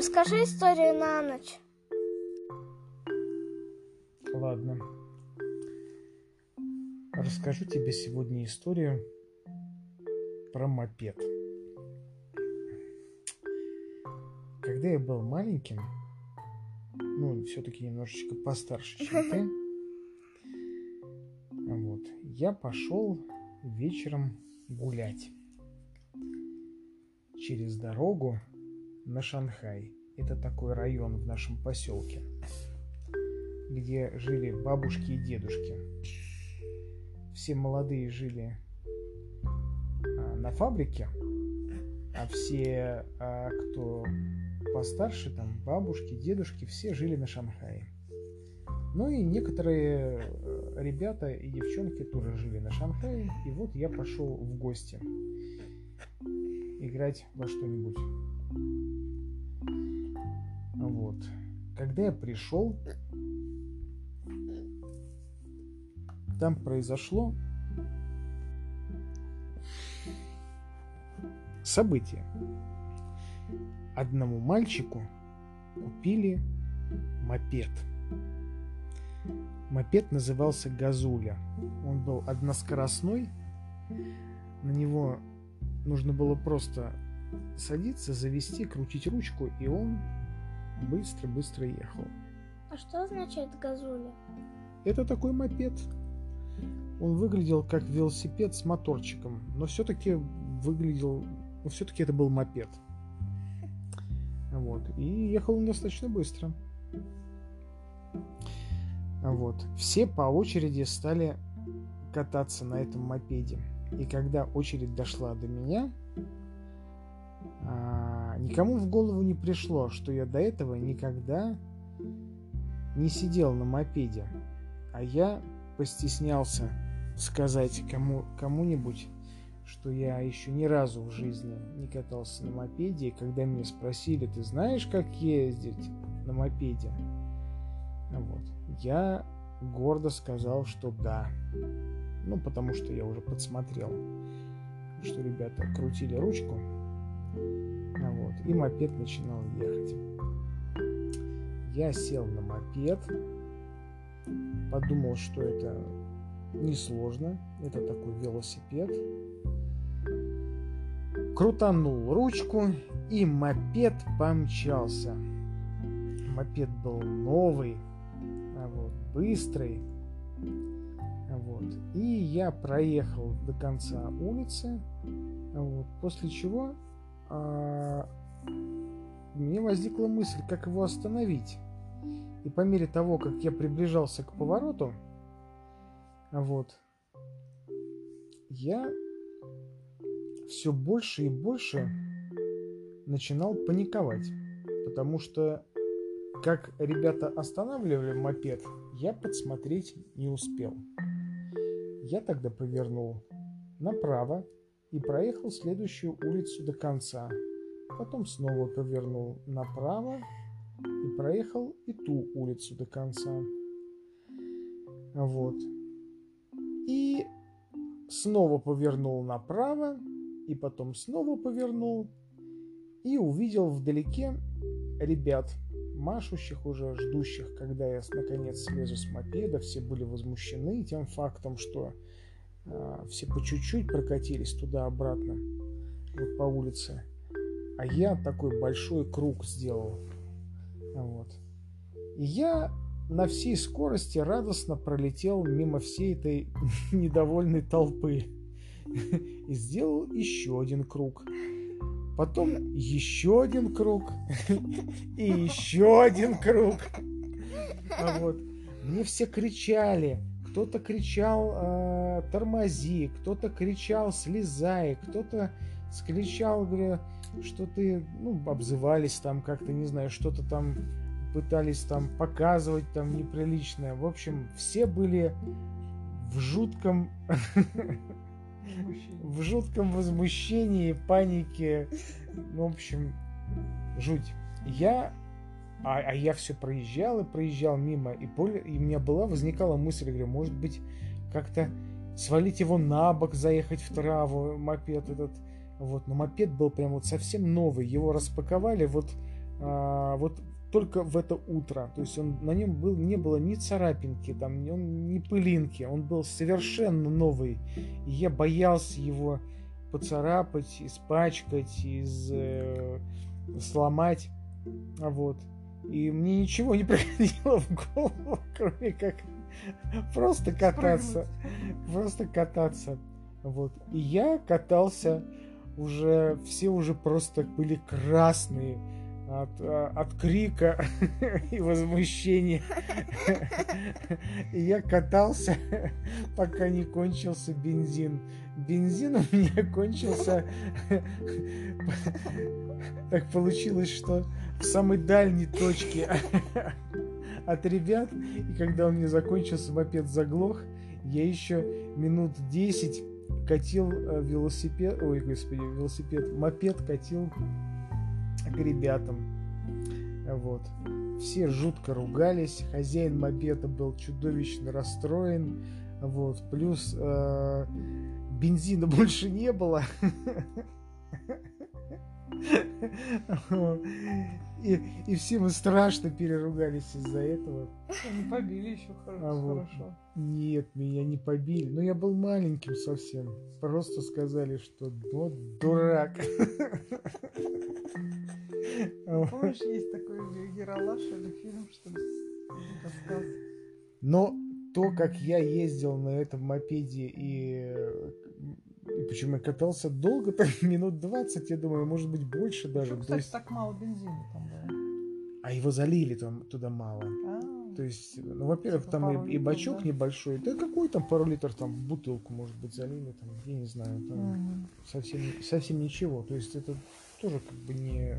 Расскажи историю на ночь. Ладно. Расскажу тебе сегодня историю про мопед. Когда я был маленьким, ну, все-таки немножечко постарше, чем ты, вот, я пошел вечером гулять через дорогу на Шанхай. Это такой район в нашем поселке, где жили бабушки и дедушки. Все молодые жили а, на фабрике, а все, а, кто постарше, там бабушки, дедушки, все жили на Шанхае. Ну и некоторые э, ребята и девчонки тоже жили на Шанхае. И вот я пошел в гости играть во что-нибудь. Вот. Когда я пришел, там произошло событие. Одному мальчику купили мопед. Мопед назывался Газуля. Он был односкоростной. На него нужно было просто садиться, завести, крутить ручку, и он быстро-быстро ехал. А что означает газуля? Это такой мопед. Он выглядел как велосипед с моторчиком, но все-таки выглядел, но все-таки это был мопед. Вот. И ехал он достаточно быстро. Вот. Все по очереди стали кататься на этом мопеде. И когда очередь дошла до меня, никому в голову не пришло, что я до этого никогда не сидел на мопеде. А я постеснялся сказать кому, кому-нибудь, что я еще ни разу в жизни не катался на мопеде. И когда меня спросили, ты знаешь, как ездить на мопеде? Вот. Я гордо сказал, что да. Ну, потому что я уже подсмотрел, что ребята крутили ручку, вот, и мопед начинал ехать. Я сел на мопед, подумал, что это несложно, это такой велосипед. Крутанул ручку, и мопед помчался. Мопед был новый, а вот, быстрый. Вот. И я проехал до конца улицы, вот, после чего а, мне возникла мысль, как его остановить. И по мере того, как я приближался к повороту, вот, я все больше и больше начинал паниковать, потому что как ребята останавливали мопед, я подсмотреть не успел. Я тогда повернул направо и проехал следующую улицу до конца. Потом снова повернул направо и проехал и ту улицу до конца. Вот. И снова повернул направо, и потом снова повернул, и увидел вдалеке ребят, машущих уже, ждущих, когда я наконец слезу с мопеда. Все были возмущены тем фактом, что э, все по чуть-чуть прокатились туда-обратно, вот по улице. А я такой большой круг сделал. Вот. И я на всей скорости радостно пролетел мимо всей этой недовольной толпы и сделал еще один круг потом еще один круг и еще один круг. А вот. Мне все кричали. Кто-то кричал э, тормози, кто-то кричал слезай, кто-то скричал, говоря, что ты, ну, обзывались там как-то, не знаю, что-то там пытались там показывать там неприличное. В общем, все были в жутком в жутком возмущении, панике. Ну, в общем, жуть. Я а, а я все проезжал и проезжал мимо, и, более, и у меня была, возникала мысль, говорю, может быть, как-то свалить его на бок, заехать в траву, мопед этот. Вот, но мопед был прям вот совсем новый, его распаковали вот а, вот только в это утро. То есть он, на нем был, не было ни царапинки, там, он, ни пылинки. Он был совершенно новый. И я боялся его поцарапать, испачкать, из, э, сломать. А вот. И мне ничего не приходило в голову, кроме как просто кататься. Просто кататься. Вот. И я катался уже, все уже просто были красные от, а, от крика и возмущения. И я катался, пока не кончился бензин. Бензин у меня кончился. Так получилось, что в самой дальней точке от ребят, и когда у меня закончился, мопед заглох, я еще минут 10 катил э, велосипед, ой, господи, велосипед, мопед катил к ребятам. Вот. Все жутко ругались, хозяин мопеда был чудовищно расстроен, вот. Плюс э, бензина больше не было. И, и все мы страшно переругались из-за этого. Не побили еще хорошо. А вот, нет, меня не побили. Но я был маленьким совсем. Просто сказали, что вот дурак. Помнишь, есть такой Ералаш или фильм, что ли, рассказ? Но то, как я ездил на этом мопеде и и почему я катался долго, там минут 20, я думаю, может быть больше даже. Ну, кстати, есть... так мало бензина там было. А его залили там туда мало. А-а-а. То есть, ну, во-первых, типа там и, и бачок да? небольшой. Да какой там пару литров там бутылку, может быть, залили, там, я не знаю, там угу. совсем, совсем ничего. То есть это тоже как бы не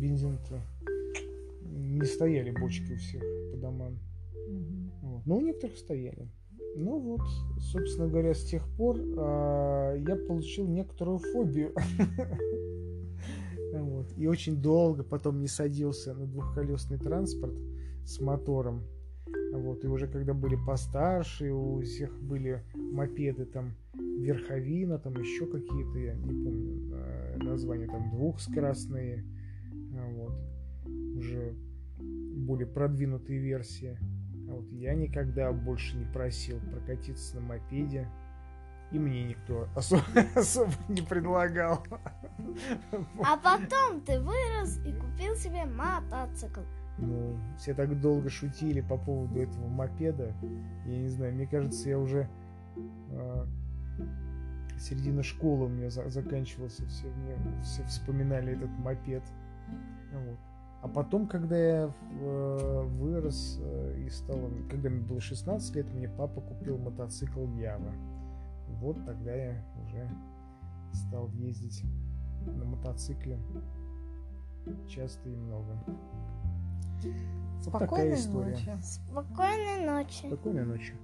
бензин-то не стояли бочки у всех по домам. Угу. Вот. Но у некоторых стояли. Ну вот, собственно говоря, с тех пор э, я получил некоторую фобию. вот. И очень долго потом не садился на двухколесный транспорт с мотором. Вот. И уже когда были постарше, у всех были мопеды, там, верховина, там еще какие-то, я не помню э, названия, там, двухскоростные. Вот. Уже более продвинутые версии. Вот я никогда больше не просил прокатиться на мопеде. И мне никто особо, особо не предлагал. А потом ты вырос и купил себе мотоцикл. Ну, все так долго шутили по поводу этого мопеда. Я не знаю, мне кажется, я уже э, середина школы у меня за, заканчивался, все, мне, все вспоминали этот мопед. Вот. А потом, когда я э, вырос э, и стал, когда мне было 16 лет, мне папа купил мотоцикл Ява. Вот тогда я уже стал ездить на мотоцикле часто и много. Спокойной вот такая история. Ночи. Спокойной ночи. Спокойной ночи.